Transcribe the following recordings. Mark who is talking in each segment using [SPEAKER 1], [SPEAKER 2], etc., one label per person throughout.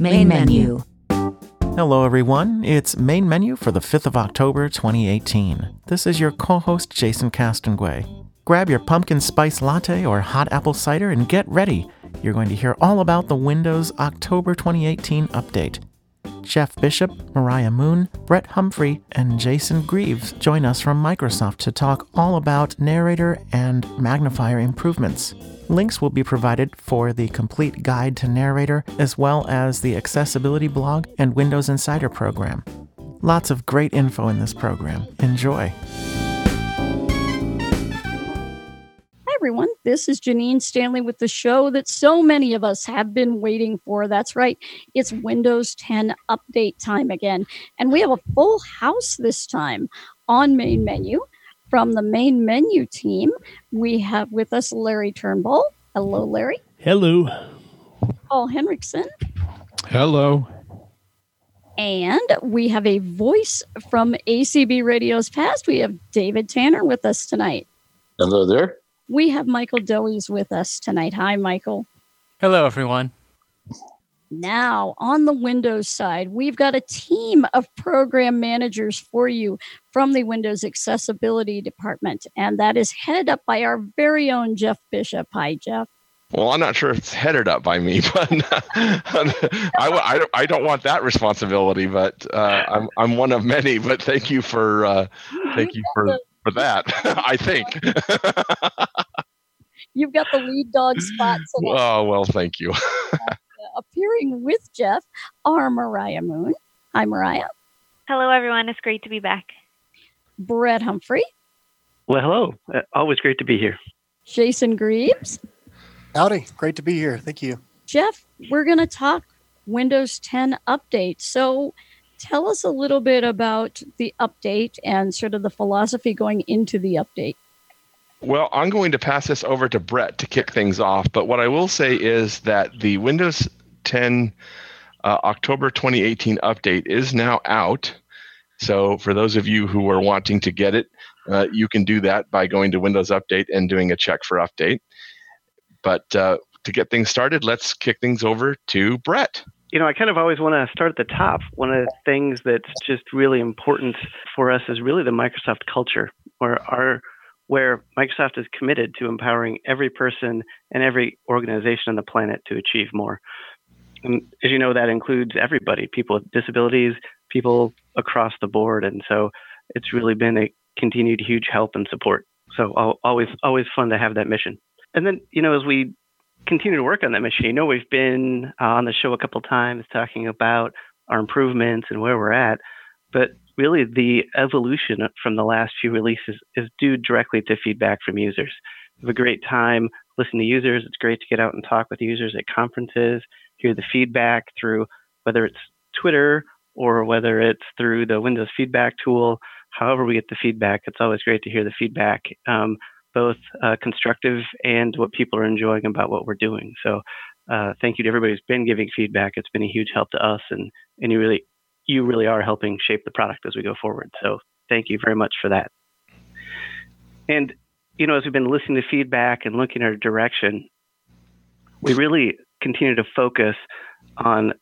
[SPEAKER 1] Main menu
[SPEAKER 2] Hello, everyone. It's Main Menu for the 5th of October, 2018. This is your co host, Jason Castonguay. Grab your pumpkin spice latte or hot apple cider and get ready. You're going to hear all about the Windows October 2018 update. Jeff Bishop, Mariah Moon, Brett Humphrey, and Jason Grieves join us from Microsoft to talk all about narrator and magnifier improvements. Links will be provided for the complete guide to narrator, as well as the accessibility blog and Windows Insider program. Lots of great info in this program. Enjoy.
[SPEAKER 3] Everyone. This is Janine Stanley with the show that so many of us have been waiting for. That's right. It's Windows 10 update time again. And we have a full house this time on main menu. From the main menu team, we have with us Larry Turnbull. Hello, Larry.
[SPEAKER 4] Hello.
[SPEAKER 3] Paul Henriksen.
[SPEAKER 4] Hello.
[SPEAKER 3] And we have a voice from ACB Radio's past. We have David Tanner with us tonight.
[SPEAKER 5] Hello there.
[SPEAKER 3] We have Michael Doey's with us tonight. Hi, Michael.
[SPEAKER 6] Hello, everyone.
[SPEAKER 3] Now, on the Windows side, we've got a team of program managers for you from the Windows Accessibility Department, and that is headed up by our very own Jeff Bishop. Hi, Jeff.
[SPEAKER 5] Well, I'm not sure if it's headed up by me, but I, I, don't- I don't want that responsibility. But uh, I'm I'm one of many. But thank you for uh, thank you for for that. I think.
[SPEAKER 3] You've got the lead dog spot tonight.
[SPEAKER 5] oh well, thank you.
[SPEAKER 3] Appearing with Jeff are Mariah Moon. Hi, Mariah.
[SPEAKER 7] Hello, everyone. It's great to be back.
[SPEAKER 3] Brett Humphrey.
[SPEAKER 8] Well, hello. Uh, always great to be here.
[SPEAKER 3] Jason Grieves.
[SPEAKER 9] Howdy. Great to be here. Thank you.
[SPEAKER 3] Jeff, we're going to talk Windows 10 update. So tell us a little bit about the update and sort of the philosophy going into the update.
[SPEAKER 5] Well, I'm going to pass this over to Brett to kick things off. But what I will say is that the Windows 10 uh, October 2018 update is now out. So for those of you who are wanting to get it, uh, you can do that by going to Windows Update and doing a check for update. But uh, to get things started, let's kick things over to Brett.
[SPEAKER 8] You know, I kind of always want to start at the top. One of the things that's just really important for us is really the Microsoft culture, where our where Microsoft is committed to empowering every person and every organization on the planet to achieve more. And as you know, that includes everybody, people with disabilities, people across the board. And so it's really been a continued huge help and support. So always, always fun to have that mission. And then, you know, as we continue to work on that mission, you know, we've been uh, on the show a couple times talking about our improvements and where we're at. But really, the evolution from the last few releases is due directly to feedback from users. We have a great time listening to users. It's great to get out and talk with users at conferences, hear the feedback through whether it's Twitter or whether it's through the Windows feedback tool. However, we get the feedback, it's always great to hear the feedback, um, both uh, constructive and what people are enjoying about what we're doing. So, uh, thank you to everybody who's been giving feedback. It's been a huge help to us, and and you really you really are helping shape the product as we go forward. So, thank you very much for that. And you know, as we've been listening to feedback and looking at our direction, we really continue to focus on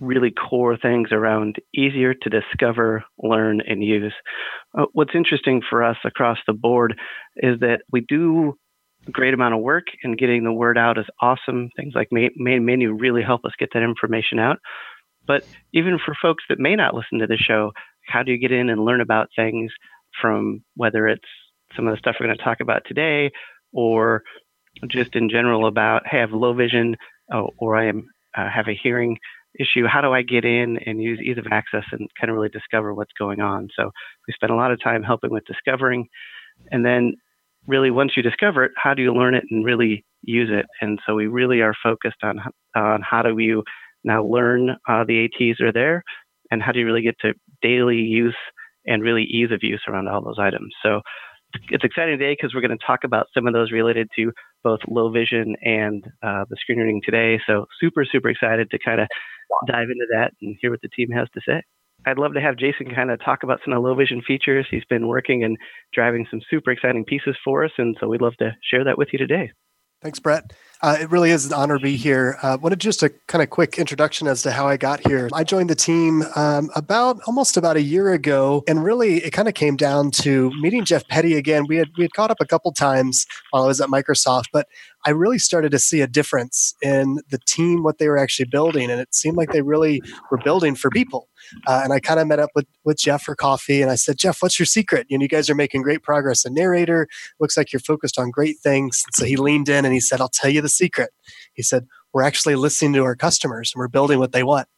[SPEAKER 8] really core things around easier to discover, learn, and use. Uh, what's interesting for us across the board is that we do a great amount of work and getting the word out is awesome. Things like main, menu really help us get that information out. But even for folks that may not listen to the show, how do you get in and learn about things from whether it's some of the stuff we're going to talk about today or just in general about, hey, I have low vision oh, or I am uh, have a hearing issue. How do I get in and use ease of access and kind of really discover what's going on? So we spend a lot of time helping with discovering. And then really once you discover it, how do you learn it and really use it? And so we really are focused on on how do you now learn uh, the ATs are there, and how do you really get to daily use and really ease of use around all those items. So it's exciting today because we're going to talk about some of those related to both low vision and uh, the screen reading today. So super, super excited to kind of dive into that and hear what the team has to say. I'd love to have Jason kind of talk about some of the low vision features. He's been working and driving some super exciting pieces for us, and so we'd love to share that with you today.
[SPEAKER 9] Thanks, Brett. Uh, it really is an honor to be here. Uh, wanted just a kind of quick introduction as to how I got here. I joined the team um, about almost about a year ago, and really it kind of came down to meeting Jeff Petty again. We had we had caught up a couple times while I was at Microsoft, but I really started to see a difference in the team, what they were actually building, and it seemed like they really were building for people. Uh, and I kind of met up with with Jeff for coffee, and I said, Jeff, what's your secret? You know, you guys are making great progress A narrator. Looks like you're focused on great things. And so he leaned in and he said, I'll tell you the secret. He said, we're actually listening to our customers and we're building what they want.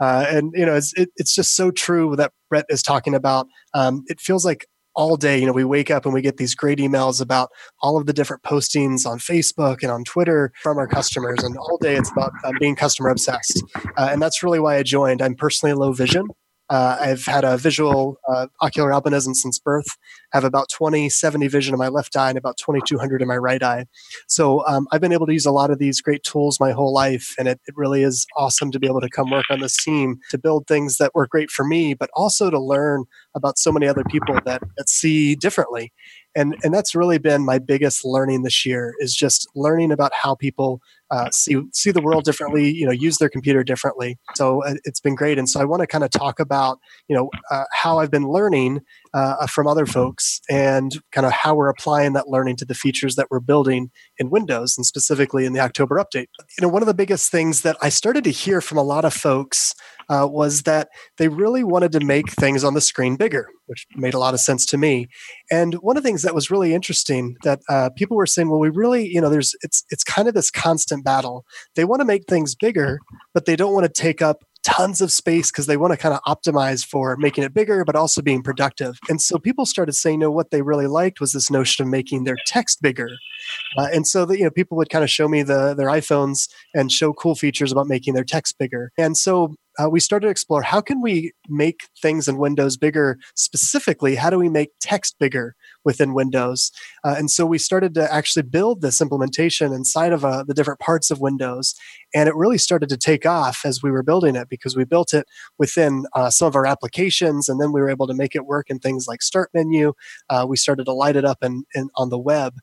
[SPEAKER 9] Uh, and you know, it's it, it's just so true that Brett is talking about. Um, it feels like all day. You know, we wake up and we get these great emails about all of the different postings on Facebook and on Twitter from our customers, and all day it's about um, being customer obsessed. Uh, and that's really why I joined. I'm personally low vision. Uh, I've had a visual uh, ocular albinism since birth. I have about 20 70 vision in my left eye and about 2200 in my right eye. So um, I've been able to use a lot of these great tools my whole life, and it, it really is awesome to be able to come work on this team to build things that work great for me, but also to learn about so many other people that, that see differently and and that's really been my biggest learning this year is just learning about how people uh, see see the world differently you know use their computer differently. So uh, it's been great. And so i want to kind of talk about you know uh, how i've been learning uh, from other folks and kind of how we're applying that learning to the features that we're building in windows and specifically in the october update. You know one of the biggest things that i started to hear from a lot of folks uh, was that they really wanted to make things on the screen bigger, which made a lot of sense to me. And one of the things that was really interesting that uh, people were saying, well, we really, you know, there's it's it's kind of this constant battle. They want to make things bigger, but they don't want to take up tons of space because they want to kind of optimize for making it bigger, but also being productive. And so people started saying, no, what they really liked was this notion of making their text bigger. Uh, and so that, you know, people would kind of show me the, their iPhones and show cool features about making their text bigger. And so uh, we started to explore how can we make things in Windows bigger. Specifically, how do we make text bigger within Windows? Uh, and so we started to actually build this implementation inside of uh, the different parts of Windows, and it really started to take off as we were building it because we built it within uh, some of our applications, and then we were able to make it work in things like Start menu. Uh, we started to light it up in, in, on the web,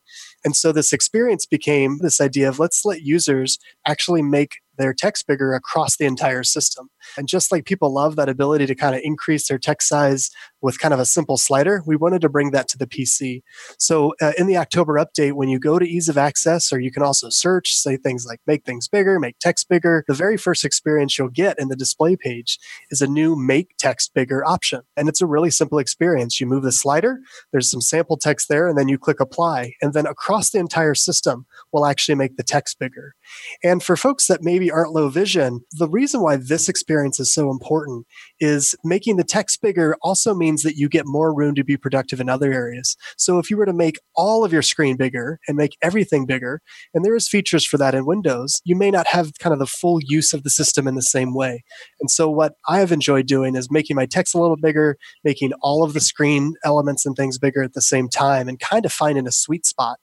[SPEAKER 9] and so this experience became this idea of let's let users actually make their text bigger across the entire system. And just like people love that ability to kind of increase their text size with kind of a simple slider, we wanted to bring that to the PC. So uh, in the October update, when you go to ease of access, or you can also search, say things like make things bigger, make text bigger, the very first experience you'll get in the display page is a new make text bigger option. And it's a really simple experience. You move the slider, there's some sample text there, and then you click apply. And then across the entire system will actually make the text bigger. And for folks that maybe aren't low vision, the reason why this experience is so important is making the text bigger also means that you get more room to be productive in other areas. So if you were to make all of your screen bigger and make everything bigger, and there is features for that in Windows, you may not have kind of the full use of the system in the same way. And so what I have enjoyed doing is making my text a little bigger, making all of the screen elements and things bigger at the same time, and kind of finding a sweet spot.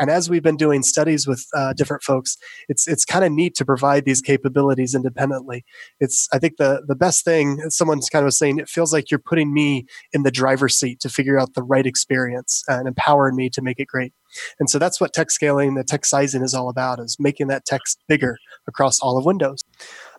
[SPEAKER 9] And as we've been doing studies with uh, different folks, it's it's kind of neat to provide these capabilities independently. It's I think the the best thing someone's kind of saying it feels like you're putting me in the driver's seat to figure out the right experience and empowering me to make it great. And so that's what text scaling, the text sizing is all about, is making that text bigger across all of Windows.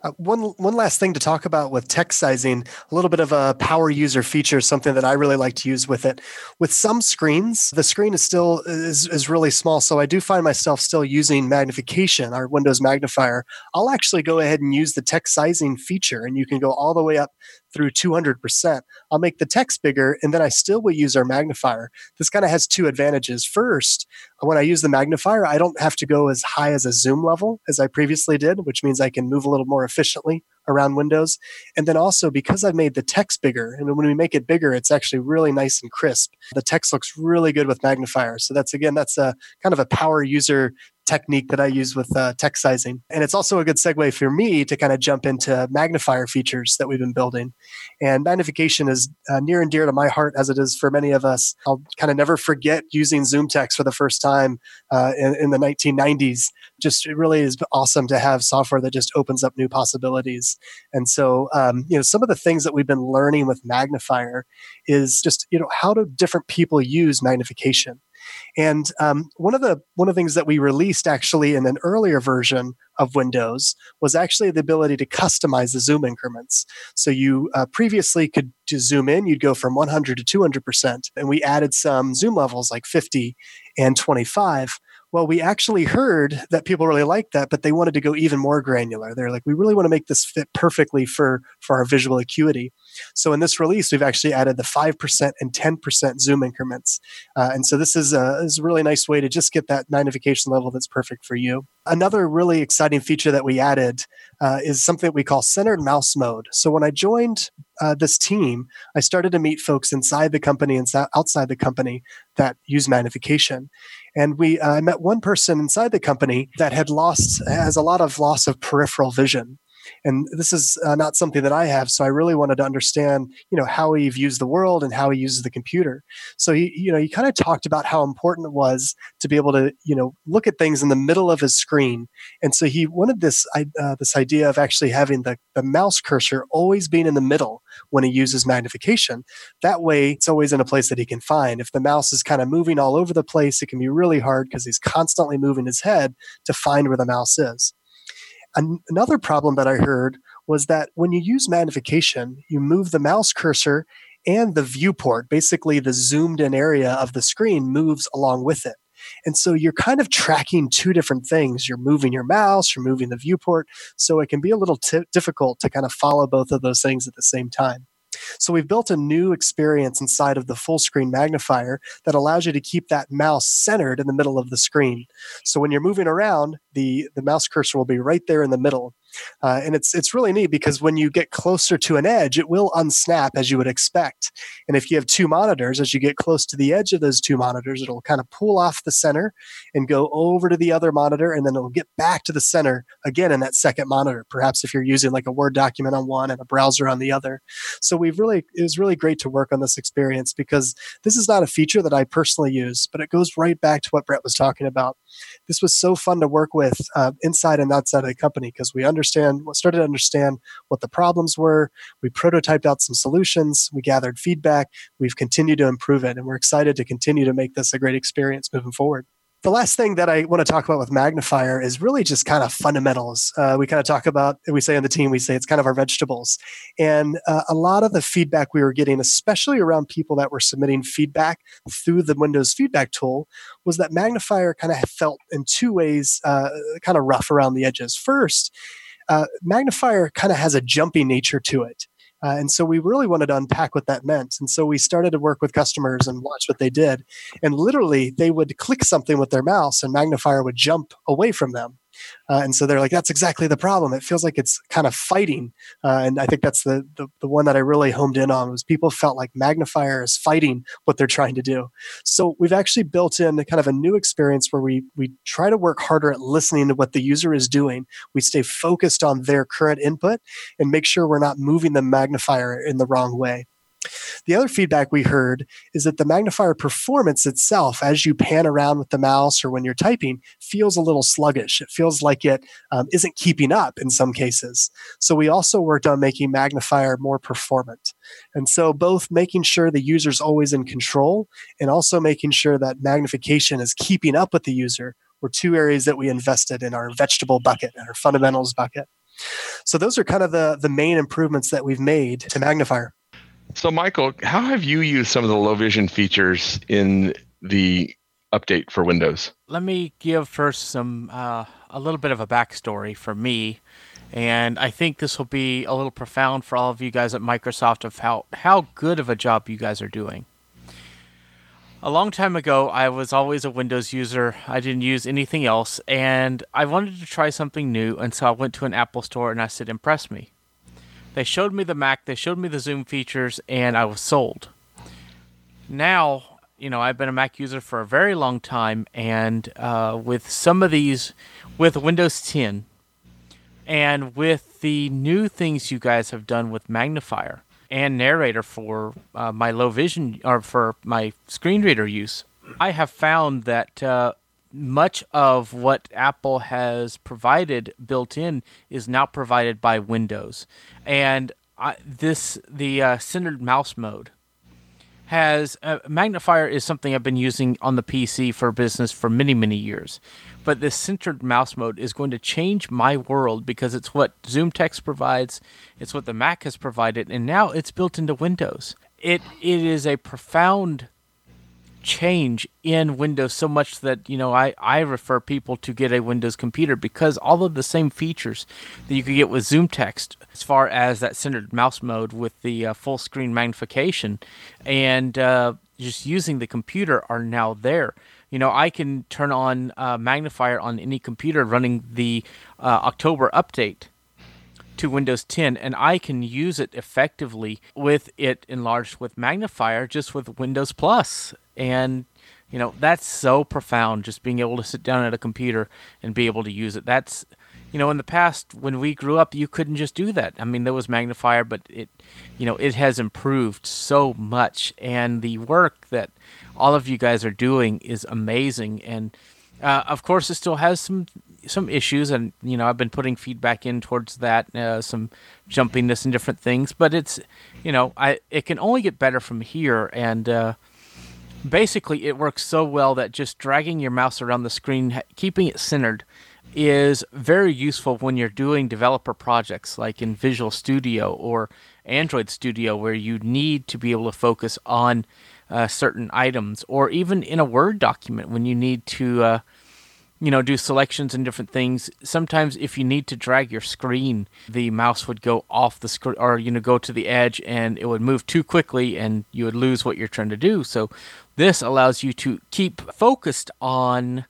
[SPEAKER 9] Uh, one one last thing to talk about with text sizing, a little bit of a power user feature, something that I really like to use with it. With some screens, the screen is still is, is really small, so I do find myself still using magnification, our Windows magnifier. I'll actually go ahead and use the text sizing feature, and you can go all the way up through 200%. I'll make the text bigger, and then I still will use our magnifier. This kind of has two advantages. First, when I use the magnifier, I don't have to go as high as a zoom level as I previously did, which means I can move a little more efficiently around windows. And then also because I've made the text bigger, and when we make it bigger, it's actually really nice and crisp. The text looks really good with magnifier. So that's again, that's a kind of a power user technique that I use with uh, text sizing. And it's also a good segue for me to kind of jump into magnifier features that we've been building. And magnification is uh, near and dear to my heart, as it is for many of us. I'll kind of never forget using ZoomText for the first time uh, in, in the 1990s. Just it really is awesome to have software that just opens up new possibilities. And so, um, you know, some of the things that we've been learning with magnifier is just you know how do different people use magnification and um, one of the one of the things that we released actually in an earlier version of Windows was actually the ability to customize the zoom increments. So you uh, previously could to zoom in, you'd go from 100 to 200 percent, and we added some zoom levels like 50 and 25. Well, we actually heard that people really liked that, but they wanted to go even more granular. They're like, we really want to make this fit perfectly for, for our visual acuity. So in this release, we've actually added the 5% and 10% zoom increments. Uh, and so this is a, is a really nice way to just get that magnification level that's perfect for you. Another really exciting feature that we added uh, is something that we call centered mouse mode. So when I joined uh, this team, I started to meet folks inside the company and outside the company that use magnification. And we, uh, I met one person inside the company that had lost, has a lot of loss of peripheral vision and this is uh, not something that I have. So I really wanted to understand, you know, how he views the world and how he uses the computer. So he, you know, he kind of talked about how important it was to be able to, you know, look at things in the middle of his screen. And so he wanted this, uh, this idea of actually having the, the mouse cursor always being in the middle when he uses magnification. That way, it's always in a place that he can find. If the mouse is kind of moving all over the place, it can be really hard because he's constantly moving his head to find where the mouse is. An- another problem that I heard was that when you use magnification, you move the mouse cursor and the viewport, basically the zoomed in area of the screen, moves along with it. And so you're kind of tracking two different things. You're moving your mouse, you're moving the viewport. So it can be a little t- difficult to kind of follow both of those things at the same time. So we've built a new experience inside of the full screen magnifier that allows you to keep that mouse centered in the middle of the screen. So when you're moving around, the, the mouse cursor will be right there in the middle. Uh, and it's it's really neat because when you get closer to an edge, it will unsnap as you would expect. And if you have two monitors, as you get close to the edge of those two monitors, it'll kind of pull off the center and go over to the other monitor, and then it'll get back to the center again in that second monitor. Perhaps if you're using like a Word document on one and a browser on the other. So we've really it was really great to work on this experience because this is not a feature that I personally use, but it goes right back to what Brett was talking about. This was so fun to work with uh, inside and outside of the company because we understand understand, started to understand what the problems were. We prototyped out some solutions. We gathered feedback. We've continued to improve it, and we're excited to continue to make this a great experience moving forward the last thing that I want to talk about with magnifier is really just kind of fundamentals. Uh, we kind of talk about, we say on the team, we say it's kind of our vegetables. And uh, a lot of the feedback we were getting, especially around people that were submitting feedback through the Windows feedback tool, was that magnifier kind of felt in two ways uh, kind of rough around the edges. First, uh, magnifier kind of has a jumpy nature to it. Uh, and so we really wanted to unpack what that meant. And so we started to work with customers and watch what they did. And literally, they would click something with their mouse, and Magnifier would jump away from them. Uh, and so they're like, that's exactly the problem. It feels like it's kind of fighting. Uh, and I think that's the, the, the one that I really homed in on was people felt like magnifier is fighting what they're trying to do. So we've actually built in kind of a new experience where we we try to work harder at listening to what the user is doing. We stay focused on their current input and make sure we're not moving the magnifier in the wrong way. The other feedback we heard is that the magnifier performance itself, as you pan around with the mouse or when you're typing, feels a little sluggish. It feels like it um, not keeping up in some cases. So we also worked on making magnifier more performant. And so both making sure the user's always in control and also making sure that magnification is keeping up with the user were two areas that we invested in our vegetable bucket and our fundamentals bucket. So those are kind of the, the main improvements that we've made to magnifier.
[SPEAKER 5] So, Michael, how have you used some of the low vision features in the update for Windows?
[SPEAKER 4] Let me give first some uh, a little bit of a backstory for me, and I think this will be a little profound for all of you guys at Microsoft of how how good of a job you guys are doing. A long time ago, I was always a Windows user. I didn't use anything else, and I wanted to try something new, and so I went to an Apple store and I said, "Impress me." They showed me the Mac, they showed me the Zoom features, and I was sold. Now, you know I've been a Mac user for a very long time, and uh, with some of these, with Windows 10, and with the new things you guys have done with Magnifier and Narrator for uh, my low vision or for my screen reader use, I have found that uh, much of what Apple has provided built in is now provided by Windows, and I, this the uh, centered mouse mode has uh, magnifier is something I've been using on the PC for business for many many years, but this centered mouse mode is going to change my world because it's what ZoomText provides, it's what the Mac has provided, and now it's built into Windows. It it is a profound change in Windows so much that you know I, I refer people to get a Windows computer because all of the same features that you could get with ZoomText as far as that centered mouse mode with the uh, full screen magnification and uh, just using the computer are now there. You know I can turn on uh, magnifier on any computer running the uh, October update to Windows 10 and I can use it effectively with it enlarged with magnifier just with Windows Plus. And you know that's so profound just being able to sit down at a computer and be able to use it. That's you know in the past when we grew up you couldn't just do that. I mean there was magnifier but it you know it has improved so much. And the work that all of you guys are doing is amazing. And uh, of course it still has some some issues and you know i've been putting feedback in towards that uh, some jumpiness and different things but it's you know i it can only get better from here. And uh, basically it works so well that just dragging your mouse around the screen keeping it centered is very useful when you're doing developer projects like in visual studio or android studio where you need to be able to focus on uh, certain items or even in a word document when you need to uh, you know do selections and different things sometimes if you need to drag your screen the mouse would go off the screen or you know go to the edge and it would move too quickly and you would lose what you're trying to do so this allows you to keep focused on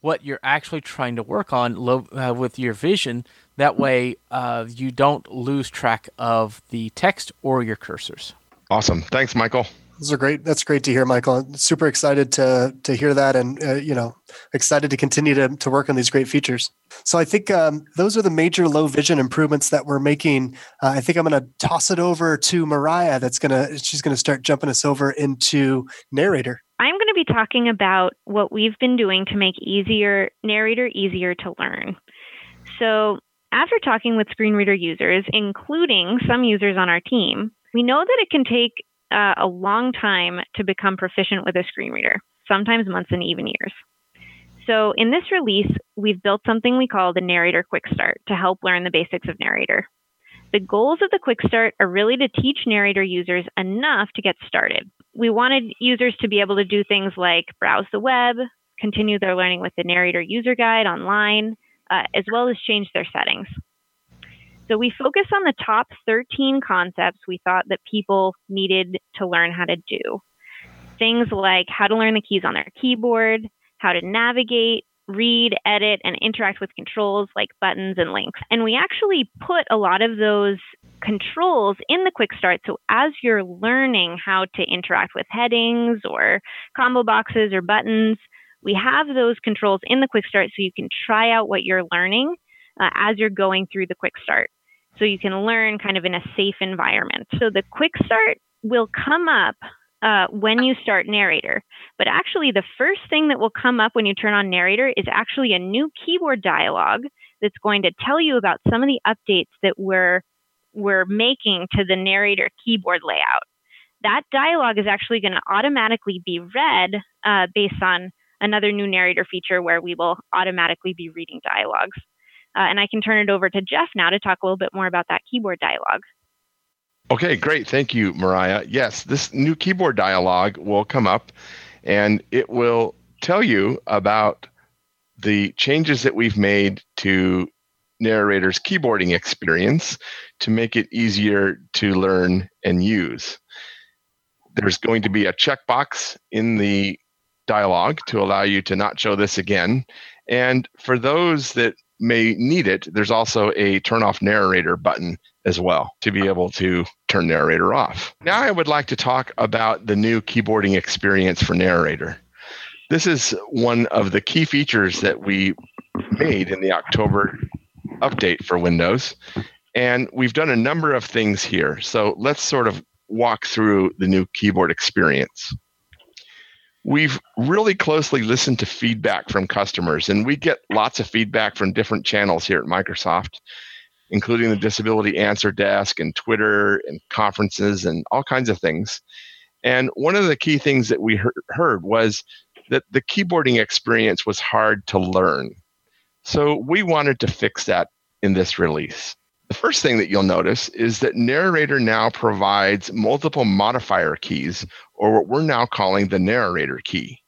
[SPEAKER 4] what you're actually trying to work on lo- uh, with your vision. That way, uh, you don't lose track of the text or your cursors.
[SPEAKER 5] Awesome. Thanks, Michael.
[SPEAKER 9] Those are great. That's great to hear, Michael. super excited to to hear that, and uh, you know, excited to continue to to work on these great features. So I think um, those are the major low vision improvements that we're making. Uh, I think I'm going to toss it over to Mariah. That's gonna she's going to start jumping us over into narrator.
[SPEAKER 7] I'm going to be talking about what we've been doing to make easier narrator easier to learn. So after talking with screen reader users, including some users on our team, we know that it can take uh, a long time to become proficient with a screen reader, sometimes months and even years. So, in this release, we've built something we call the Narrator Quick Start to help learn the basics of Narrator. The goals of the Quick Start are really to teach Narrator users enough to get started. We wanted users to be able to do things like browse the web, continue their learning with the Narrator user guide online, uh, as well as change their settings. So we focus on the top 13 concepts we thought that people needed to learn how to do. Things like how to learn the keys on their keyboard, how to navigate, read, edit, and interact with controls like buttons and links. And we actually put a lot of those controls in the quick start. So as you're learning how to interact with headings or combo boxes or buttons, we have those controls in the quick start so you can try out what you're learning uh, as you're going through the quick start so you can learn kind of in a safe environment. So the quick start will come up uh, when you start narrator. But actually, the first thing that will come up when you turn on narrator is actually a new keyboard dialog that's going to tell you about some of the updates that we're we're making to the narrator keyboard layout. That dialog is actually going to automatically be read uh, based on another new narrator feature where we will automatically be reading dialogues. Uh, and I can turn it over to Jeff now to talk a little bit more about that keyboard dialog.
[SPEAKER 5] Okay, great. Thank you, Mariah. Yes, this new keyboard dialog will come up and it will tell you about the changes that we've made to narrator's keyboarding experience to make it easier to learn and use. There's going to be a checkbox in the dialog to allow you to not show this again. And for those that may need it, there's also a turn off narrator button as well to be able to turn narrator off. Now, I would like to talk about the new keyboarding experience for narrator. This is one of the key features that we made in the October update for Windows. And we've done a number of things here. So let's sort of walk through the new keyboard experience. We've really closely listened to feedback from customers, and we get lots of feedback from different channels here at Microsoft, including the Disability Answer Desk and Twitter and conferences and all kinds of things. And one of the key things that we heard was that the keyboarding experience was hard to learn. So we wanted to fix that in this release. The first thing that you'll notice is that Narrator now provides multiple modifier keys, or what we're now calling the narrator key.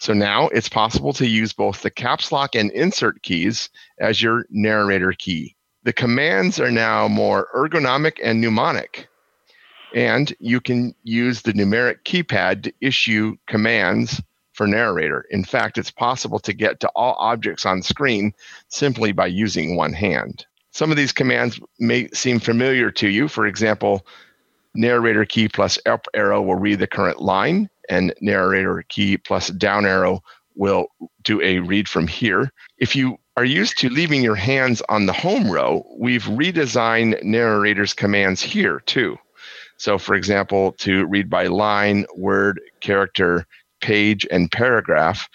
[SPEAKER 5] So now it's possible to use both the caps lock and insert keys as your narrator key. The commands are now more ergonomic and mnemonic, and you can use the numeric keypad to issue commands for narrator. In fact, it's possible to get to all objects on screen simply by using one hand. Some of these commands may seem familiar to you. For example, narrator key plus up arrow will read the current line, and narrator key plus down arrow will do a read from here. If you are used to leaving your hands on the home row, we've redesigned narrator's commands here too. So, for example, to read by line, word, character, page, and paragraph,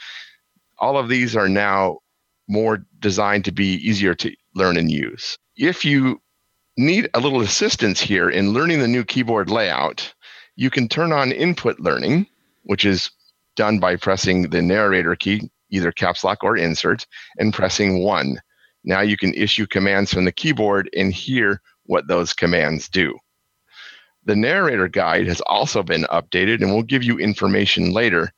[SPEAKER 5] all of these are now more designed to be easier to learn and use. If you need a little assistance here in learning the new keyboard layout, you can turn on input learning, which is done by pressing the narrator key, either caps lock or insert, and pressing one. Now you can issue commands from the keyboard and hear what those commands do. The narrator guide has also been updated and we'll give you information later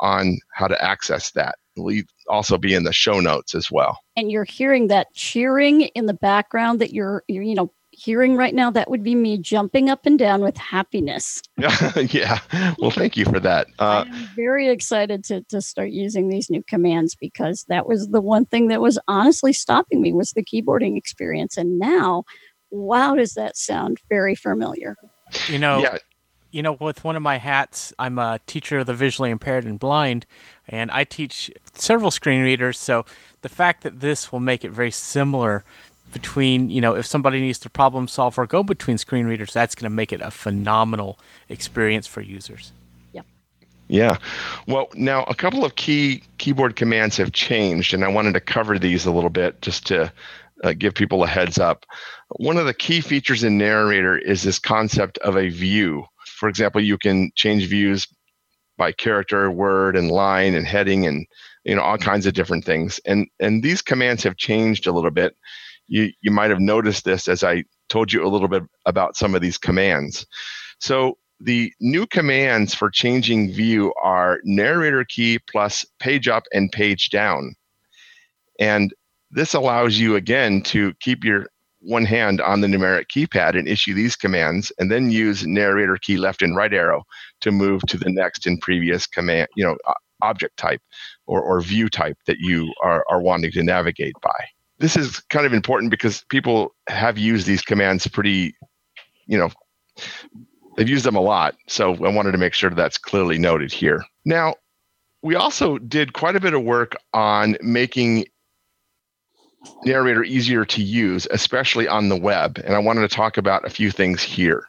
[SPEAKER 5] on how to access that also be in the show notes as well.
[SPEAKER 3] And you're hearing that cheering in the background that you're, you're you know, hearing right now, that would be me jumping up and down with happiness.
[SPEAKER 5] yeah. Well, thank you for that.
[SPEAKER 3] Uh, I'm very excited to, to start using these new commands because that was the one thing that was honestly stopping me was the keyboarding experience. And now, wow, does that sound very familiar?
[SPEAKER 4] You know, yeah you know, with one of my hats, I'm a teacher of the visually impaired and blind, and I teach several screen readers. So the fact that this will make it very similar between, you know, if somebody needs to problem solve or go between screen readers, that's going to make it a phenomenal experience for users.
[SPEAKER 3] Yep.
[SPEAKER 5] Yeah. Well, now a couple of key keyboard commands have changed, and I wanted to cover these a little bit just to uh, give people a heads up. One of the key features in Narrator is this concept of a view for example, you can change views by character, word, and line, and heading, and you know all kinds of different things. And and these commands have changed a little bit. You you might have noticed this as I told you a little bit about some of these commands. So the new commands for changing view are narrator key plus page up and page down. And this allows you again to keep your one hand on the numeric keypad and issue these commands, and then use narrator key left and right arrow to move to the next and previous command, you know, object type or, or view type that you are, are wanting to navigate by. This is kind of important because people have used these commands pretty, you know, they've used them a lot. So I wanted to make sure that's clearly noted here. Now, we also did quite a bit of work on making narrator easier to use, especially on the web. And I wanted to talk about a few things here.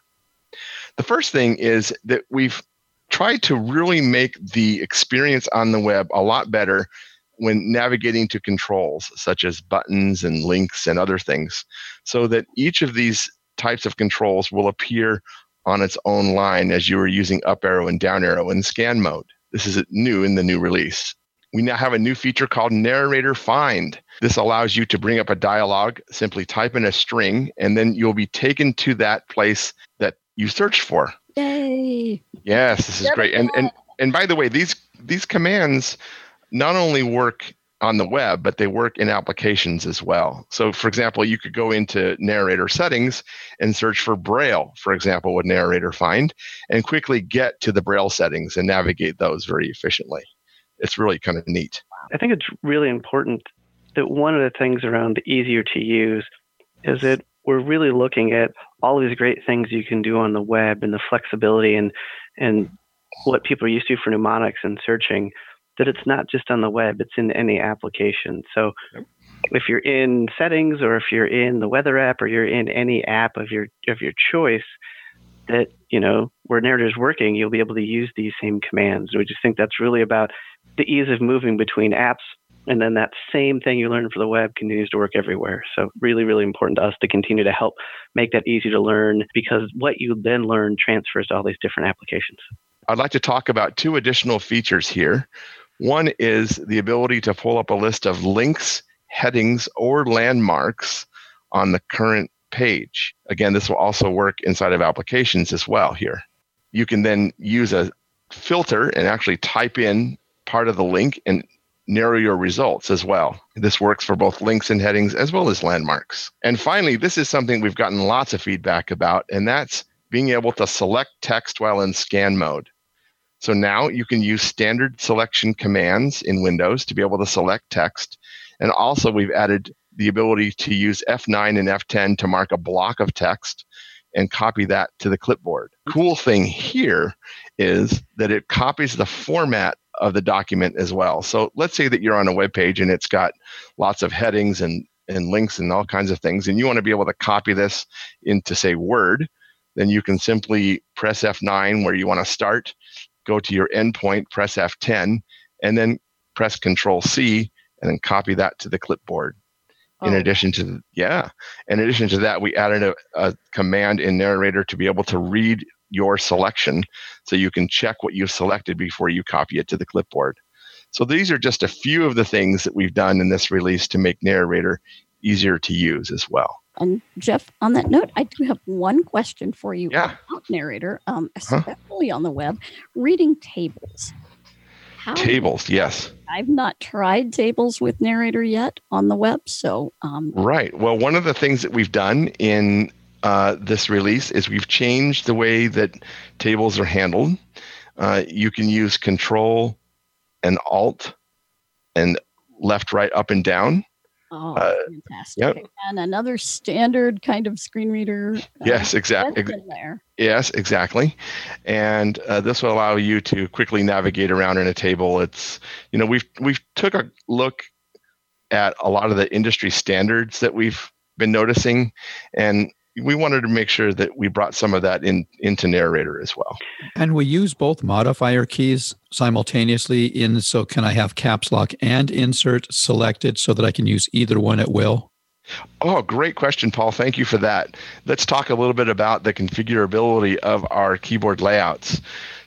[SPEAKER 5] The first thing is that we've tried to really make the experience on the web a lot better when navigating to controls such as buttons and links and other things, so that each of these types of controls will appear on its own line as you are using up arrow and down arrow in scan mode. This is new in the new release. We now have a new feature called Narrator Find. This allows you to bring up a dialogue, simply type in a string, and then you'll be taken to that place that you search for.
[SPEAKER 3] Yay!
[SPEAKER 5] Yes, this is great. And and and by the way, these these commands not only work on the web, but they work in applications as well. So, for example, you could go into narrator settings and search for Braille, for example, with narrator find, and quickly get to the Braille settings and navigate those very efficiently it's really kind of neat.
[SPEAKER 8] I think it's really important that one of the things around the easier to use is that we're really looking at all these great things you can do on the web and the flexibility and and what people are used to for mnemonics and searching that it's not just on the web it's in any application so if you're in settings or if you're in the weather app or you're in any app of your of your choice that you know where narrator is working you'll be able to use these same commands and we just think that's really about the ease of moving between apps and then that same thing you learn for the web continues to work everywhere. So really, really important to us to continue to help make that easy to learn because what you then learn transfers to all these different applications.
[SPEAKER 5] I'd like to talk about two additional features here. One is the ability to pull up a list of links, headings, or landmarks on the current page. Again, this will also work inside of applications as well here. You can then use a filter and actually type in part of the link and narrow your results as well. This works for both links and headings as well as landmarks. And finally, this is something we've gotten lots of feedback about, and that's being able to select text while in scan mode. So now you can use standard selection commands in Windows to be able to select text. And also, we've added the ability to use F9 and F10 to mark a block of text and copy that to the clipboard. Mm-hmm. Cool thing here is that it copies the format of the document as well. So let's say that you're on a web page and it's got lots of headings and, and links and all kinds of things, and you want to be able to copy this into, say, Word, then you can simply press F9 where you want to start, go to your endpoint, press F10, and then press Control C and then copy that to the clipboard. In
[SPEAKER 3] Oh.
[SPEAKER 5] addition to, yeah, in addition to that, we added a, a command in Narrator to be able to read your selection so you can check what you've selected before you copy it to the clipboard. So these are just a few of the things that we've done in this release to make Narrator easier to use as well.
[SPEAKER 3] And Jeff, on that note, I do have one question for you
[SPEAKER 5] Yeah.
[SPEAKER 3] about narrator, um,
[SPEAKER 5] Huh?
[SPEAKER 3] especially on the web, reading tables. How
[SPEAKER 5] Tables, yes.
[SPEAKER 3] I've not tried tables with narrator yet on the web, so um,
[SPEAKER 5] Right. Well, one of the things that we've done in uh, this release is we've changed the way that tables are handled. Uh, you can use Control and Alt and left, right, up, and down.
[SPEAKER 3] Oh,
[SPEAKER 5] Uh,
[SPEAKER 3] fantastic!
[SPEAKER 5] yep.
[SPEAKER 3] And another standard kind of screen reader. uh,
[SPEAKER 5] Yes, exactly. Yes, exactly. And uh, this will allow you to quickly navigate around in a table. It's you know we've we've took a look at a lot of the industry standards that we've been noticing, and we wanted to make sure that we brought some of that in into narrator as well.
[SPEAKER 6] And we use both modifier keys simultaneously in so can I have caps lock and insert selected so that I can use either one at will?
[SPEAKER 5] Oh, great question, Paul. Thank you for that. Let's talk a little bit about the configurability of our keyboard layouts.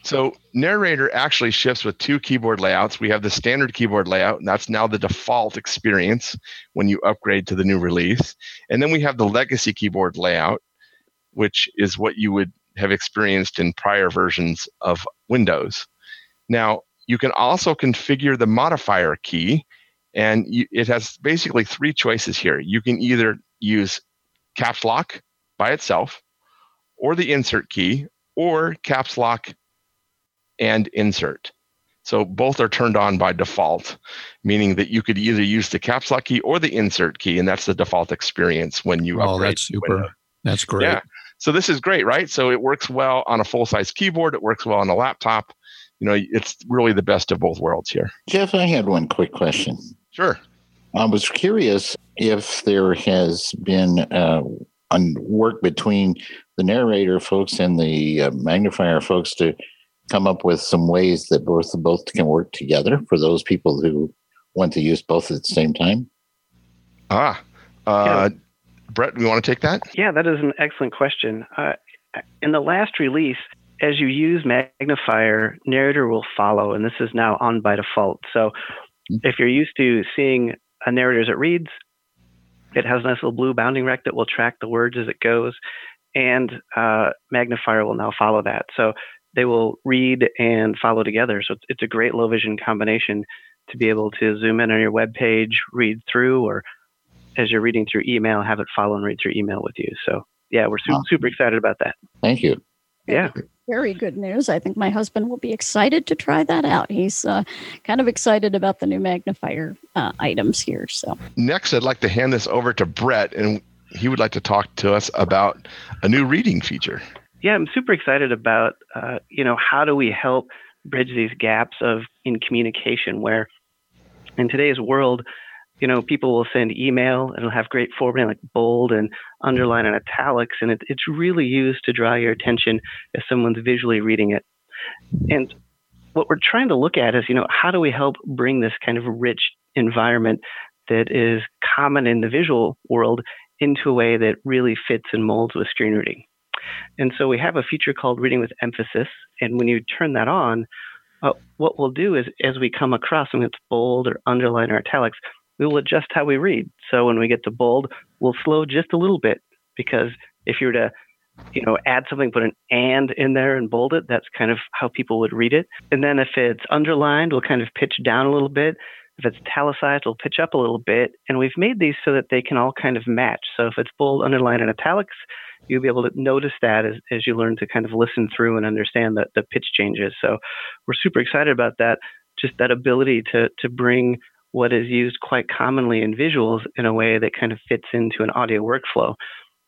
[SPEAKER 5] So, Narrator actually shifts with two keyboard layouts. We have the standard keyboard layout, and that's now the default experience when you upgrade to the new release. And then we have the legacy keyboard layout, which is what you would have experienced in prior versions of Windows. Now, you can also configure the modifier key, and you, it has basically three choices here. You can either use caps lock by itself, or the insert key, or caps lock and insert. So both are turned on by default, meaning that you could either use the caps lock key or the insert key, and that's the default experience when you upgrade.
[SPEAKER 6] Oh,
[SPEAKER 5] that's
[SPEAKER 6] super.
[SPEAKER 5] Windows.
[SPEAKER 6] That's great.
[SPEAKER 5] Yeah. So this is great, right? So it works well on a full size keyboard. It works well on a laptop. You know, it's really the best of both worlds here.
[SPEAKER 10] Jeff, I had one quick question.
[SPEAKER 5] Sure.
[SPEAKER 10] I was curious if there has been uh, work between the narrator folks and the uh, magnifier folks to come up with some ways that both both can work together for those people who want to use both at the same time.
[SPEAKER 5] Ah, uh, Brett, we want to take that?
[SPEAKER 8] Yeah, that is an excellent question. Uh, in the last release, as you use Magnifier, Narrator will follow, and this is now on by default. So if you're used to seeing a narrator as it reads, it has a nice little blue bounding rec that will track the words as it goes, and uh, Magnifier will now follow that. So they will read and follow together. So it's, it's a great low vision combination to be able to zoom in on your web page, read through, or as you're reading through email, have it follow and read through email with you. So yeah, we're super,
[SPEAKER 10] Wow.
[SPEAKER 8] super excited about that.
[SPEAKER 10] Thank you.
[SPEAKER 8] Yeah.
[SPEAKER 3] very good news. I think my husband will be excited to try that out. He's uh, kind of excited about the new magnifier uh, items here. So
[SPEAKER 5] next, I'd like to hand this over to Brett, and he would like to talk to us about a new reading feature.
[SPEAKER 8] Yeah, I'm super excited about uh, you know how do we help bridge these gaps of in communication where in today's world you know, people will send email. It'll have great formatting like bold and underline and italics, and it, it's really used to draw your attention if someone's visually reading it. And what we're trying to look at is, you know, how do we help bring this kind of rich environment that is common in the visual world into a way that really fits and molds with screen reading. And so we have a feature called Reading with Emphasis. And when you turn that on, uh, what we'll do is as we come across something that's bold or underline or italics, we will adjust how we read. So when we get to bold, we'll slow just a little bit because if you were to you know, add something, put an and in there and bold it. That's kind of how people would read it. And then if it's underlined, we'll kind of pitch down a little bit. If it's italicized, we'll pitch up a little bit. And we've made these so that they can all kind of match. So if it's bold, underlined, and italics, you'll be able to notice that as, as you learn to kind of listen through and understand the, the pitch changes. So we're super excited about that. Just that ability to to bring what is used quite commonly in visuals in a way that kind of fits into an audio workflow.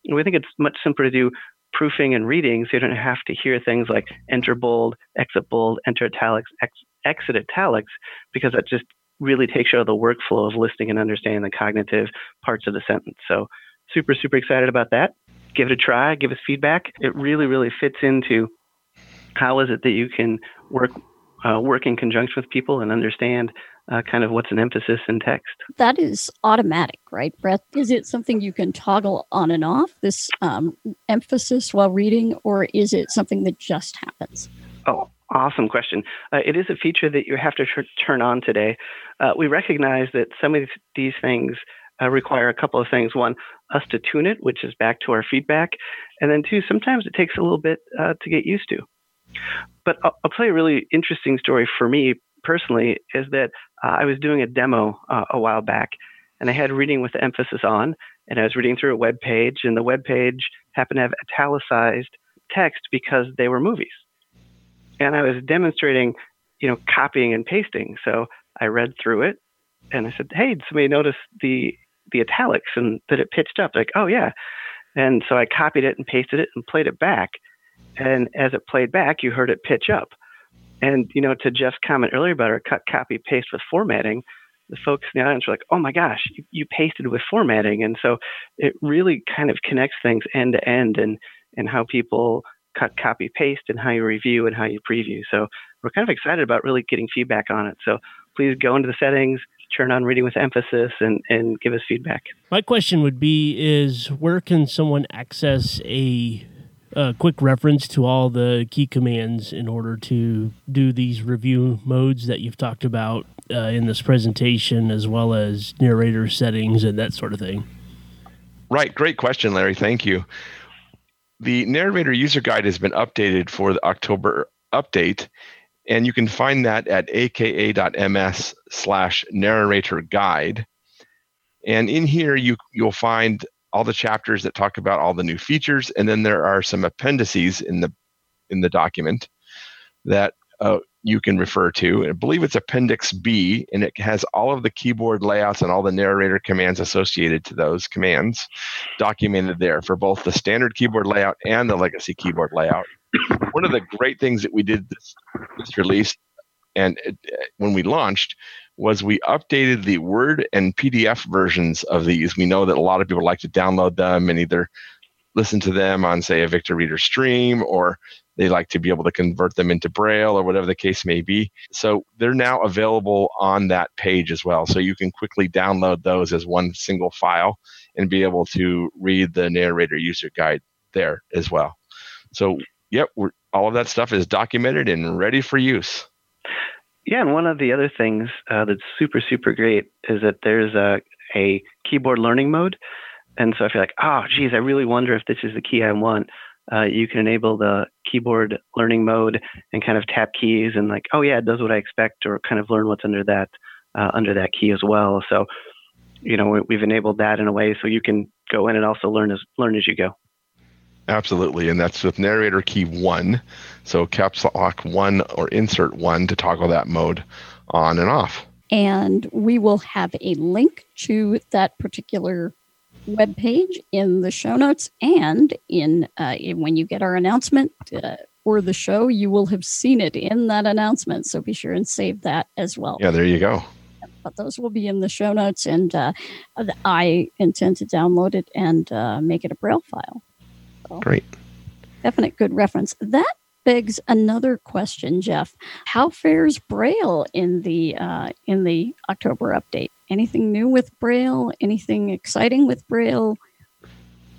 [SPEAKER 8] And we think it's much simpler to do proofing and reading so you don't have to hear things like enter bold, exit bold, enter italics, ex- exit italics, because that just really takes you out of the workflow of listening and understanding the cognitive parts of the sentence. So super, super excited about that. Give it a try, give us feedback. It really, really fits into how is it that you can work uh, work in conjunction with people and understand uh, kind of what's an emphasis in text.
[SPEAKER 3] That is automatic, right, Brett? Is it something you can toggle on and off, this um, emphasis while reading, or is it something that just happens?
[SPEAKER 8] Oh, awesome question. Uh, it is a feature that you have to tr- turn on today. Uh, we recognize that some of these things uh, require a couple of things. One, us to tune it, which is back to our feedback. And then two, sometimes it takes a little bit uh, to get used to. But I'll, I'll tell you a really interesting story for me personally is that uh, I was doing a demo uh, a while back, and I had reading with emphasis on, and I was reading through a web page, and the web page happened to have italicized text because they were movies, and I was demonstrating, you know, copying and pasting. So I read through it, and I said, "Hey, somebody notice the the italics and that it pitched up?" Like, "Oh yeah," and so I copied it and pasted it and played it back, and as it played back, you heard it pitch up. And you know, to Jeff's comment earlier about our cut, copy, paste with formatting, the folks in the audience were like, "Oh my gosh, you, you pasted with formatting," and so it really kind of connects things end to end, and and how people cut, copy, paste, and how you review and how you preview. So we're kind of excited about really getting feedback on it. So please go into the settings, turn on reading with emphasis, and and give us feedback.
[SPEAKER 11] My question would be: Is where can someone access a a quick reference to all the key commands in order to do these review modes that you've talked about uh, in this presentation, as well as narrator settings and that sort of thing.
[SPEAKER 5] Right. Great question, Larry. Thank you. The narrator user guide has been updated for the October update, and you can find that at aka.ms slash narrator guide. And in here, you, you'll find all the chapters that talk about all the new features, and then there are some appendices in the in the document that uh, you can refer to. I believe it's Appendix B, and it has all of the keyboard layouts and all the narrator commands associated to those commands documented there for both the standard keyboard layout and the legacy keyboard layout. One of the great things that we did this, this release and it, when we launched was we updated the Word and PDF versions of these. We know that a lot of people like to download them and either listen to them on, say, a Victor Reader stream, or they like to be able to convert them into Braille or whatever the case may be. So they're now available on that page as well. So you can quickly download those as one single file and be able to read the narrator user guide there as well. So, yep, all of that stuff is documented and ready for use.
[SPEAKER 8] Yeah, and one of the other things uh, that's super, super great is that there's a, a keyboard learning mode. And so if you're like, oh, geez, I really wonder if this is the key I want, uh, you can enable the keyboard learning mode and kind of tap keys and like, oh yeah, it does what I expect, or kind of learn what's under that uh, under that key as well. So, you know, we've enabled that in a way so you can go in and also learn as learn as you go.
[SPEAKER 5] Absolutely, and that's with narrator key one. So caps lock one or insert one to toggle that mode on and off.
[SPEAKER 3] And we will have a link to that particular web page in the show notes and in, uh, in when you get our announcement uh, for the show, you will have seen it in that announcement. So be sure and save that as well.
[SPEAKER 5] Yeah, there you go.
[SPEAKER 3] But those will be in the show notes, and uh, I intend to download it and uh, make it a Braille file. So
[SPEAKER 5] Great.
[SPEAKER 3] Definite good reference. That begs another question, Jeff. How fares Braille in the uh, in the October update? Anything new with Braille? Anything exciting with Braille?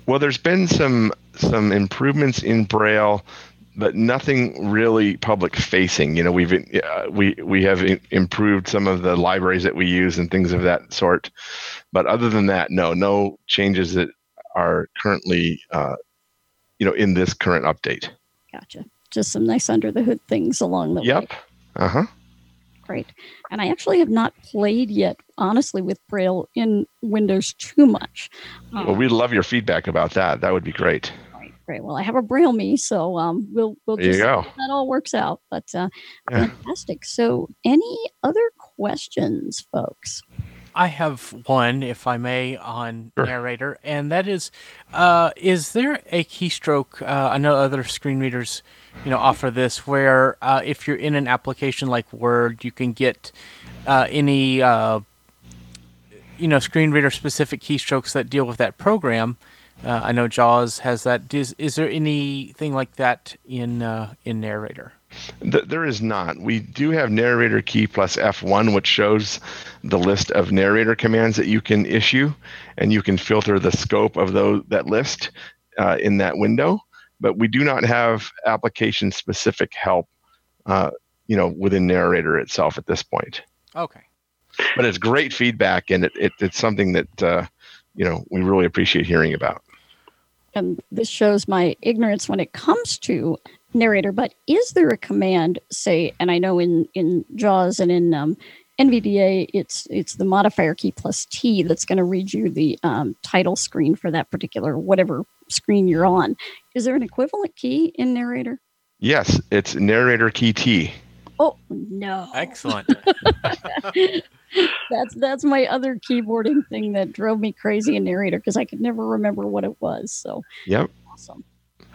[SPEAKER 5] Well, there's been some some improvements in Braille, but nothing really public facing. You know, we've uh, we we have improved some of the libraries that we use and things of that sort. But other than that, no, no changes that are currently, uh, you know, in this current update.
[SPEAKER 3] Gotcha. Just some nice under the hood things along the way.
[SPEAKER 5] Yep. Uh huh.
[SPEAKER 3] Great. And I actually have not played yet, honestly, with Braille in Windows too much. Um,
[SPEAKER 5] Well, we'd love your feedback about that. That would be great.
[SPEAKER 3] Great. Well, I have a Braille me, so um, we'll we'll just see
[SPEAKER 5] go.
[SPEAKER 3] how that all works out. But uh,
[SPEAKER 5] Yeah.
[SPEAKER 3] fantastic. So, any other questions, folks?
[SPEAKER 4] I have one, if I may, on narrator, and that is, uh, is there a keystroke? Uh, I know other screen readers, you know, offer this where uh, if you're in an application like Word, you can get uh, any, uh, you know, screen reader specific keystrokes that deal with that program. Uh, I know JAWS has that. Is, is there anything like that in uh, in narrator?
[SPEAKER 5] Th- there is not. We do have narrator key plus F1, which shows the list of narrator commands that you can issue, and you can filter the scope of those that list uh, in that window. But we do not have application specific help, uh, you know, within narrator itself at this point.
[SPEAKER 4] Okay.
[SPEAKER 5] But it's great feedback, and it, it it's something that uh, you know we really appreciate hearing about.
[SPEAKER 3] and this shows my ignorance when it comes to narrator but is there a command say and i know in in jaws and in um, nvda it's it's the modifier key plus t that's going to read you the um, title screen for that particular whatever screen you're on is there an equivalent key in narrator
[SPEAKER 5] Yes, it's narrator key T.
[SPEAKER 3] oh no
[SPEAKER 4] Excellent.
[SPEAKER 3] that's that's my other keyboarding thing that drove me crazy in narrator because i could never remember what it was so
[SPEAKER 5] Yep.
[SPEAKER 3] awesome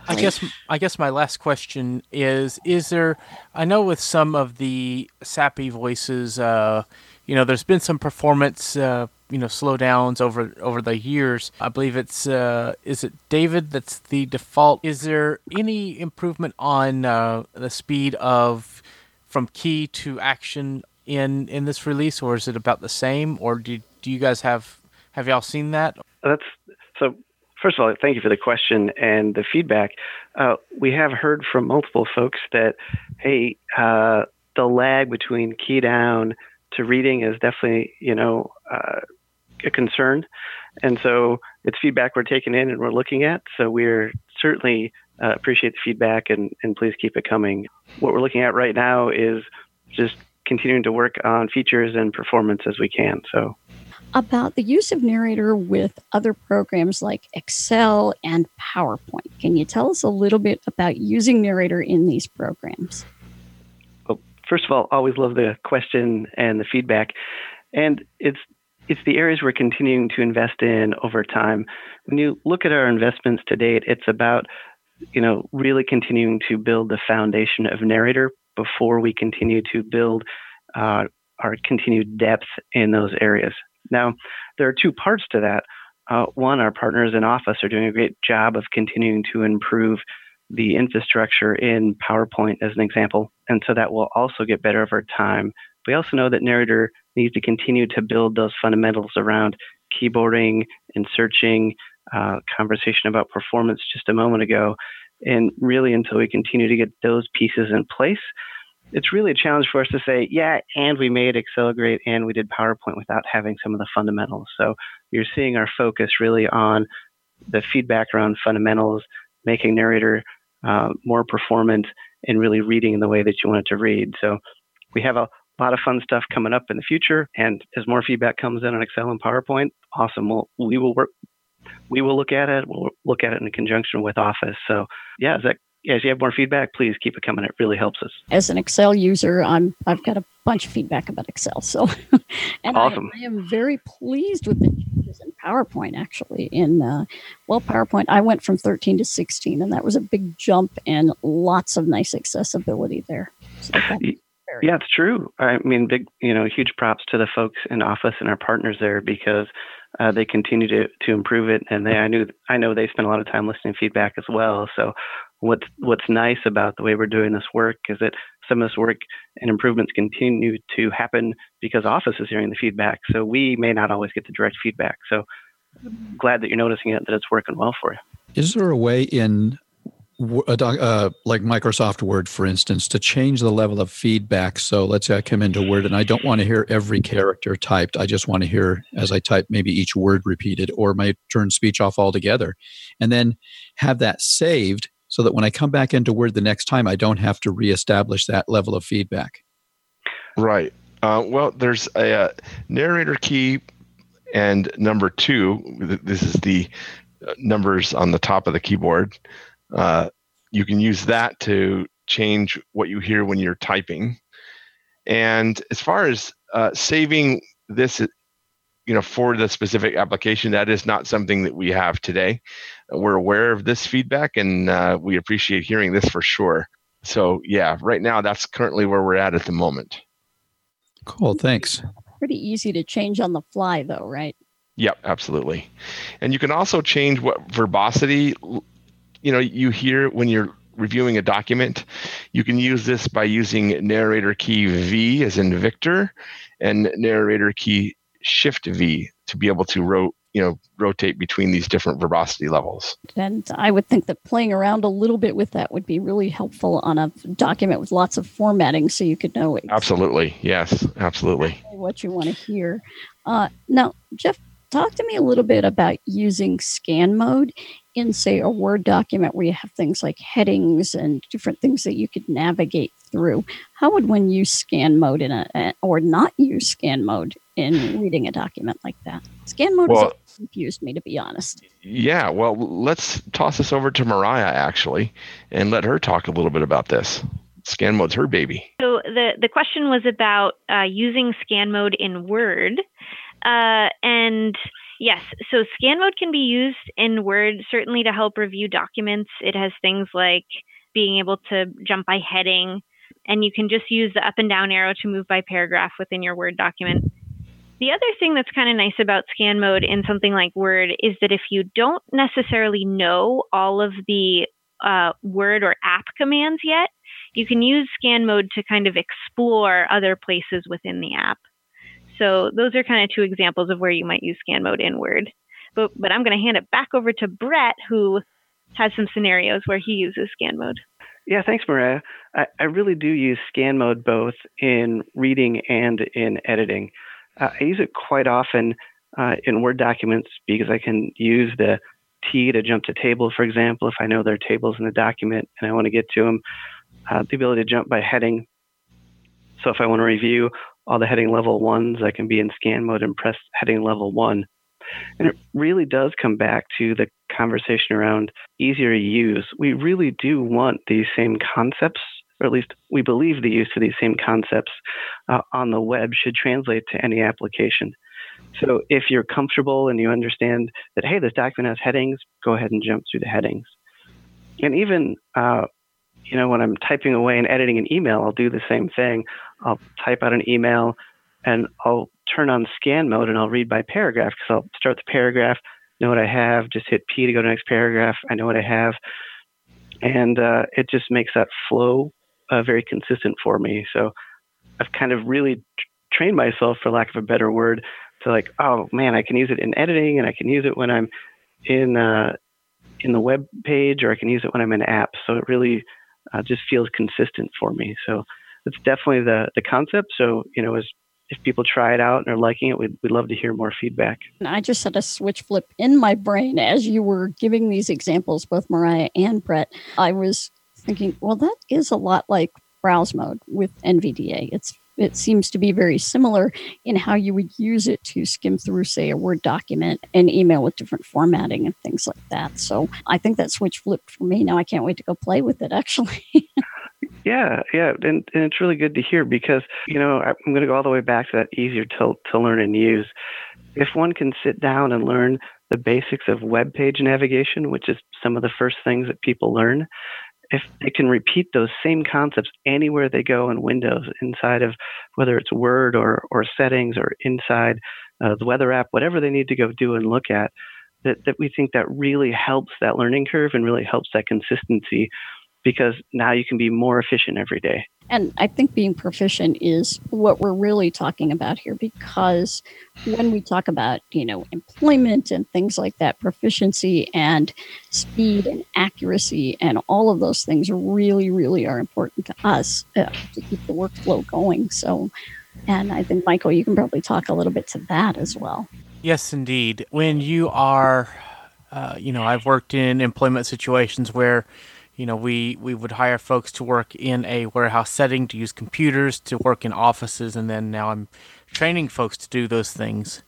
[SPEAKER 4] I guess I guess my last question is: Is there? I know with some of the SAPI voices, uh, you know, there's been some performance, uh, you know, slowdowns over over the years. I believe it's uh, is it David that's the default. Is there any improvement on uh, the speed of from key to action in in this release, or is it about the same? Or do do you guys have have y'all seen that?
[SPEAKER 8] That's so. First of all, thank you for the question and the feedback. Uh, we have heard from multiple folks that, hey, uh, the lag between key down to reading is definitely, you know, uh, a concern. And so it's feedback we're taking in and we're looking at. So we're certainly uh, appreciate the feedback and, and please keep it coming. What we're looking at right now is just continuing to work on features and performance as we can. So
[SPEAKER 3] about the use of narrator with other programs like Excel and PowerPoint. Can you tell us a little bit about using narrator in these programs?
[SPEAKER 8] Well, first of all, always love the question and the feedback, and it's it's the areas we're continuing to invest in over time. When you look at our investments to date, it's about you know really continuing to build the foundation of narrator before we continue to build uh, our continued depth in those areas. Now, there are two parts to that. Uh, one, our partners in Office are doing a great job of continuing to improve the infrastructure in PowerPoint, as an example, and so that will also get better over time. We also know that Narrator needs to continue to build those fundamentals around keyboarding and searching, uh, conversation about performance just a moment ago, and really until we continue to get those pieces in place, it's really a challenge for us to say, yeah, and we made Excel great and we did PowerPoint without having some of the fundamentals. So you're seeing our focus really on the feedback around fundamentals, making narrator uh, more performant, and really reading in the way that you want it to read. So we have a lot of fun stuff coming up in the future. And as more feedback comes in on Excel and PowerPoint, awesome. We'll, we will work we will look at it. We'll look at it in conjunction with Office. So yeah, is that yeah, if you have more feedback, please keep it coming. It really helps us.
[SPEAKER 3] As an Excel user, I'm I've got a bunch of feedback about Excel. So, and
[SPEAKER 8] awesome.
[SPEAKER 3] I, I, am very pleased with the changes in PowerPoint. Actually, in uh, well, PowerPoint, I went from 13 to 16, and that was a big jump and lots of nice accessibility there. So
[SPEAKER 8] yeah, it's true. I mean, big, you know, huge props to the folks in Office and our partners there because uh, they continue to to improve it, and they I knew I know they spend a lot of time listening feedback as well. So what's what's nice about the way we're doing this work is that some of this work and improvements continue to happen because Office is hearing the feedback. So we may not always get the direct feedback. So glad that you're noticing it that it's working well for you.
[SPEAKER 6] Is there a way in uh, like Microsoft Word, for instance, to change the level of feedback. So let's say I come into Word and I don't want to hear every character typed. I just want to hear as I type maybe each word repeated, or may turn speech off altogether, and then have that saved so that when I come back into Word the next time, I don't have to reestablish that level of feedback.
[SPEAKER 5] Right. Uh, well, there's a, uh, narrator key and number two. This is the uh, numbers on the top of the keyboard. Uh, you can use that to change what you hear when you're typing. And as far as uh, saving this you know for the specific application that is not something that we have today. We're aware of this feedback and uh, we appreciate hearing this for sure. So yeah right now that's currently where we're at at the moment.
[SPEAKER 6] Cool thanks.
[SPEAKER 3] Pretty easy to change on the fly though right?
[SPEAKER 5] Yep absolutely. And you can also change what verbosity you know you hear when you're reviewing a document. You can use this by using narrator key v as in victor and narrator key shift V to be able to you know rotate between these different verbosity levels.
[SPEAKER 3] And I would think that playing around a little bit with that would be really helpful on a document with lots of formatting, so you could know
[SPEAKER 5] exactly absolutely yes, absolutely
[SPEAKER 3] what you want to hear. Uh, now, Jeff, talk to me a little bit about using scan mode in, say, a Word document where you have things like headings and different things that you could navigate through. How would one use scan mode in a, or not use scan mode in reading a document like that. Scan mode well, has confused me, to be honest.
[SPEAKER 5] Yeah, well, let's toss this over to Mariah actually, and let her talk a little bit about this. Scan mode's her baby.
[SPEAKER 7] So the the question was about uh, using scan mode in Word, uh, and yes, so scan mode can be used in Word certainly to help review documents. It has things like being able to jump by heading, and you can just use the up and down arrow to move by paragraph within your Word document. The other thing that's kind of nice about scan mode in something like Word is that if you don't necessarily know all of the uh, Word or app commands yet, you can use scan mode to kind of explore other places within the app. So those are kind of two examples of where you might use scan mode in Word. But, but I'm going to hand it back over to Brett, who has some scenarios where he uses scan mode.
[SPEAKER 8] Yeah, thanks, Mariah. I, I really do use scan mode both in reading and in editing. I use it quite often uh, in Word documents because I can use the T to jump to table, for example, if I know there are tables in the document and I want to get to them. Uh, the ability to jump by heading. So if I want to review all the heading level ones, I can be in scan mode and press heading level one. And it really does come back to the conversation around easier to use. We really do want these same concepts or at least we believe the use of these same concepts uh, on the web should translate to any application. So if you're comfortable and you understand that, hey, this document has headings, go ahead and jump through the headings. And even, uh, you know, when I'm typing away and editing an email, I'll do the same thing. I'll type out an email and I'll turn on scan mode and I'll read by paragraph because I'll start the paragraph, know what I have, just hit P to go to the next paragraph. I know what I have. And uh, it just makes that flow uh, very consistent for me. So I've kind of really t- trained myself, for lack of a better word, to like, oh man, I can use it in editing, and I can use it when I'm in uh, in the web page, or I can use it when I'm in apps. So it really uh, just feels consistent for me. So it's definitely the the concept. So you know, as if people try it out and are liking it, we'd, we'd love to hear more feedback.
[SPEAKER 3] I just had a switch flip in my brain as you were giving these examples, both Mariah and Brett. I was thinking, well, that is a lot like browse mode with NVDA. It's it seems to be very similar in how you would use it to skim through, say, a Word document and email with different formatting and things like that. So I think that switch flipped for me. Now I can't wait to go play with it, actually.
[SPEAKER 8] Yeah, yeah, and, and it's really good to hear because you know I'm going to go all the way back to that easier to to learn and use. If one can sit down and learn the basics of web page navigation, which is some of the first things that people learn, if they can repeat those same concepts anywhere they go in Windows, inside of whether it's Word or or settings or inside uh, the weather app, whatever they need to go do and look at, that that we think that really helps that learning curve and really helps that consistency because now you can be more efficient every day.
[SPEAKER 3] And I think being proficient is what we're really talking about here because when we talk about, you know, employment and things like that, proficiency and speed and accuracy and all of those things really, really are important to us uh, to keep the workflow going. So, and I think, Michael, you can probably talk a little bit to that as well.
[SPEAKER 4] Yes, indeed. When you are, uh, you know, I've worked in employment situations where you know, we, we would hire folks to work in a warehouse setting to use computers, to work in offices, and then now I'm training folks to do those things.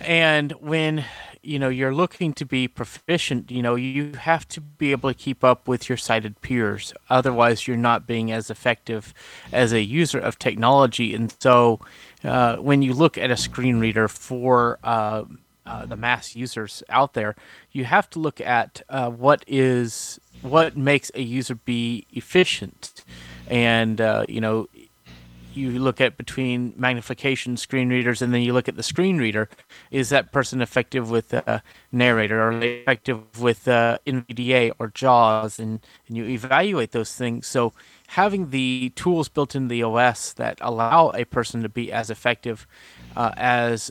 [SPEAKER 4] And when you know you're looking to be proficient, you know you have to be able to keep up with your sighted peers. Otherwise, you're not being as effective as a user of technology. And so, uh, when you look at a screen reader for uh, uh, the mass users out there, you have to look at uh, what is what makes a user be efficient, and uh, you know, you look at between magnification screen readers, and then you look at the screen reader. Is that person effective with a narrator, or effective with uh, NVDA or JAWS, and and you evaluate those things. So having the tools built in the OS that allow a person to be as effective uh, as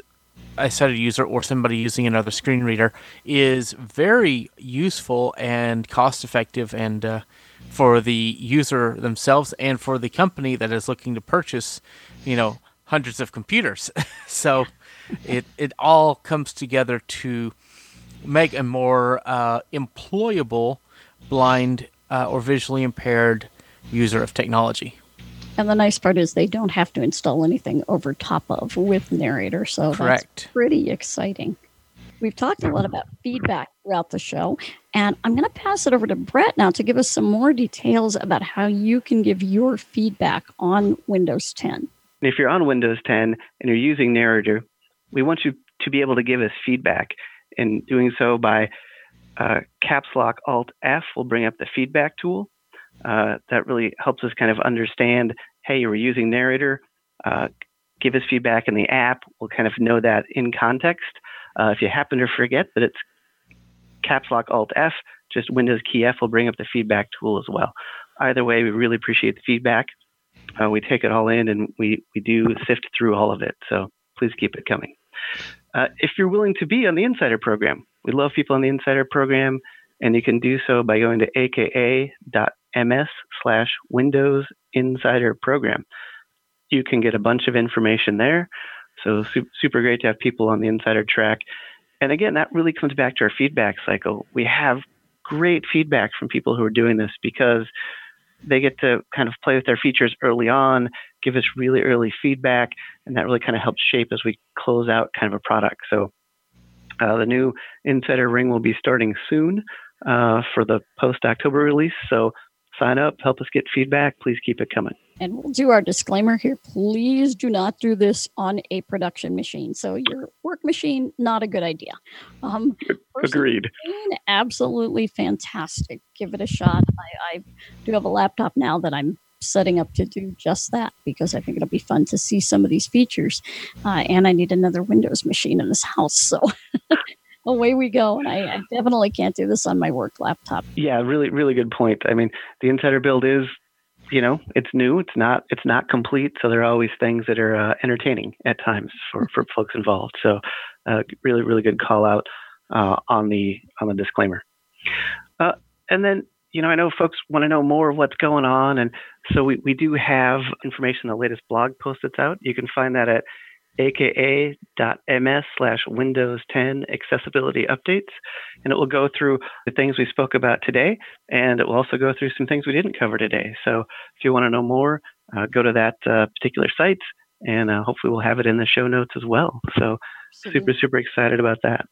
[SPEAKER 4] a sighted user or somebody using another screen reader is very useful and cost effective and uh, for the user themselves and for the company that is looking to purchase you know hundreds of computers. So it it all comes together to make a more uh, employable blind uh, or visually impaired user of technology
[SPEAKER 3] and the nice part is they don't have to install anything over top of with Narrator. So
[SPEAKER 4] Correct.
[SPEAKER 3] that's pretty exciting. We've talked a lot about feedback throughout the show, and I'm going to pass it over to Brett now to give us some more details about how you can give your feedback on Windows 10.
[SPEAKER 8] If you're on Windows 10 and you're using Narrator, we want you to be able to give us feedback. And doing so by uh, caps lock Alt F will bring up the feedback tool. Uh, that really helps us kind of understand hey, were using Narrator. Uh, give us feedback in the app. We'll kind of know that in context. Uh, if you happen to forget that it's caps lock Alt F, just Windows key F will bring up the feedback tool as well. Either way, we really appreciate the feedback. Uh, we take it all in and we, we do sift through all of it. So please keep it coming. Uh, if you're willing to be on the Insider program, we love people on the Insider program, and you can do so by going to aka.ms slash Windows Insider Program. You can get a bunch of information there. So su- super great to have people on the Insider track. And again, that really comes back to our feedback cycle. We have great feedback from people who are doing this because they get to kind of play with their features early on, give us really early feedback, and that really kind of helps shape as we close out kind of a product. So uh, the new Insider Ring will be starting soon uh, for the post October release. So sign up, help us get feedback. Please keep it coming.
[SPEAKER 3] And we'll do our disclaimer here. Please do not do this on a production machine. So your work machine, not a good idea. Um,
[SPEAKER 8] Agreed.
[SPEAKER 3] Machine, absolutely fantastic. Give it a shot. I, I do have a laptop now that I'm setting up to do just that because I think it'll be fun to see some of these features. Uh, and I need another Windows machine in this house. So away we go. And I, I, definitely can't do this on my work laptop.
[SPEAKER 8] Yeah, really, really good point. I mean, the insider build is, you know, it's new. It's not, it's not complete. So there are always things that are uh, entertaining at times for, for folks involved. So, uh, really, really good call out uh, on the on the disclaimer. Uh, and then, you know, I know folks want to know more of what's going on, and so we, we do have information, the latest blog post that's out. You can find that at aka.ms slash Windows 10 accessibility updates. And it will go through the things we spoke about today, and it will also go through some things we didn't cover today. So if you want to know more, uh, go to that uh, particular site, and uh, hopefully we'll have it in the show notes as well. So super super excited about that.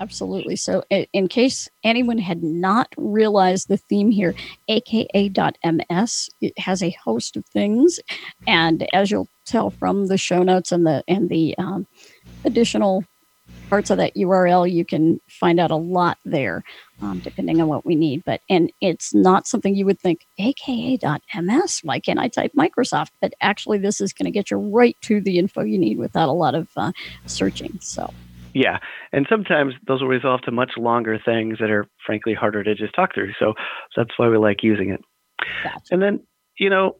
[SPEAKER 3] Absolutely. So, in case anyone had not realized the theme here, aka.ms it has a host of things, and as you'll tell from the show notes and the and the um, additional parts of that URL, you can find out a lot there, um, depending on what we need. But and it's not something you would think aka.ms. Why can't I type Microsoft? But actually, this is going to get you right to the info you need without a lot of uh, searching. So.
[SPEAKER 8] Yeah, and sometimes those will resolve to much longer things that are frankly harder to just talk through. So, so that's why we like using it. And then, you know,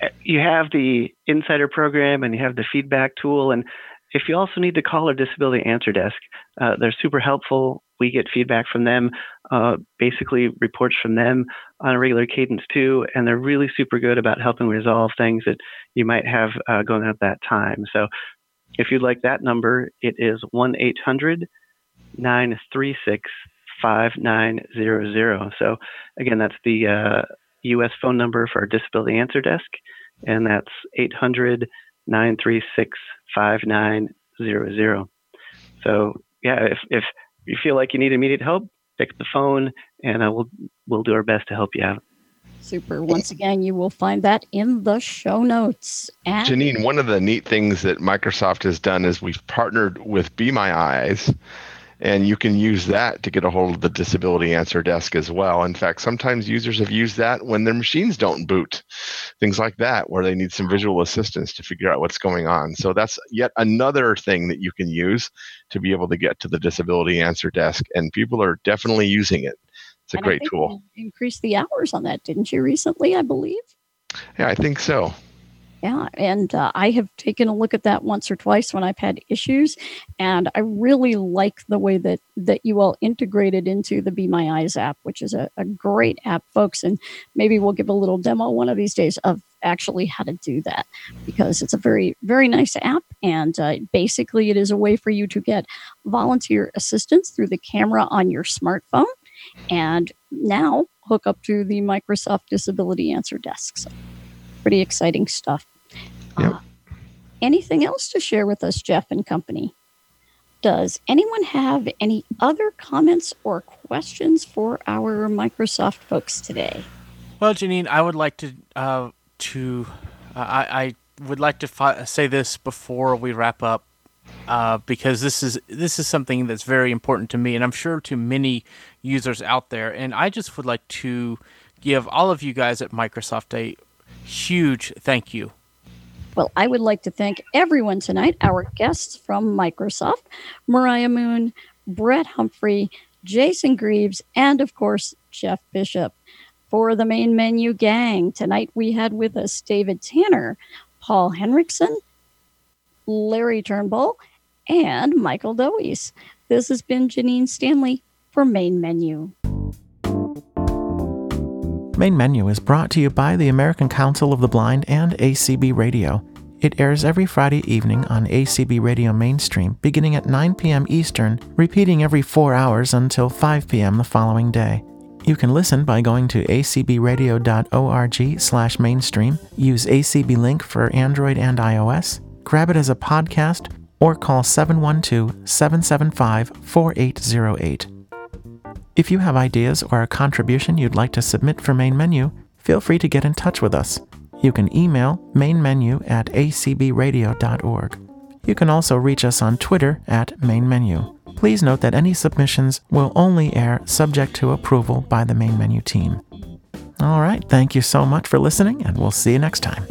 [SPEAKER 8] eh, you have the insider program and you have the feedback tool. And if you also need to call our disability answer desk, uh, they're super helpful. We get feedback from them, uh, basically reports from them on a regular cadence too. And they're really super good about helping resolve things that you might have uh, going on at that time. So if you'd like that number, it is 1 800 936 5900. So, again, that's the uh, U.S. phone number for our disability answer desk, and that's 800 936 5900. So, yeah, if, if you feel like you need immediate help, pick up the phone, and uh, we'll, we'll do our best to help you out.
[SPEAKER 3] Super. Once again, you will find that in the show notes. And
[SPEAKER 5] Janine, one of the neat things that Microsoft has done is we've partnered with Be My Eyes, and you can use that to get a hold of the disability answer desk as well. In fact, sometimes users have used that when their machines don't boot, things like that, where they need some visual assistance to figure out what's going on. So that's yet another thing that you can use to be able to get to the disability answer desk, and people are definitely using it. It's a
[SPEAKER 3] and I
[SPEAKER 5] great
[SPEAKER 3] think
[SPEAKER 5] tool.
[SPEAKER 3] you increased the hours on that, didn't you, recently? I believe.
[SPEAKER 5] Yeah, I think so.
[SPEAKER 3] Yeah, and uh, I have taken a look at that once or twice when I've had issues, and I really like the way that that you all integrated into the Be My Eyes app, which is a, a great app, folks. And maybe we'll give a little demo one of these days of actually how to do that because it's a very very nice app, and uh, basically it is a way for you to get volunteer assistance through the camera on your smartphone, and now hook up to the Microsoft Disability Answer Desk. So pretty exciting stuff. Uh, anything else to share with us, Jeff and company? Does anyone have any other comments or questions for our Microsoft folks today?
[SPEAKER 4] Well, Janine, I would like to uh, to uh, I, I would like to fi- say this before we wrap up uh, because this is this is something that's very important to me, and I'm sure to many users out there. And I just would like to give all of you guys at Microsoft a huge thank you.
[SPEAKER 3] Well, I would like to thank everyone tonight, our guests from Microsoft, Mariah Moon, Brett Humphrey, Jason Grieves, and of course, Jeff Bishop. For the main menu gang, tonight we had with us David Tanner, Paul Henriksen, Larry Turnbull, and Michael Dowies. This has been Janine Stanley for Main Menu.
[SPEAKER 2] Main Menu is brought to you by the American Council of the Blind and ACB Radio. It airs every Friday evening on ACB Radio Mainstream beginning at 9 p.m. Eastern, repeating every four hours until 5 p.m. the following day. You can listen by going to acbradio.org slash mainstream, use ACB Link for Android and iOS, grab it as a podcast, or call 712 775 4808. If you have ideas or a contribution you'd like to submit for Main Menu, feel free to get in touch with us. You can email mainmenu at acbradio.org. You can also reach us on Twitter at Main Menu. Please note that any submissions will only air subject to approval by the Main Menu team. All right, thank you so much for listening, and we'll see you next time.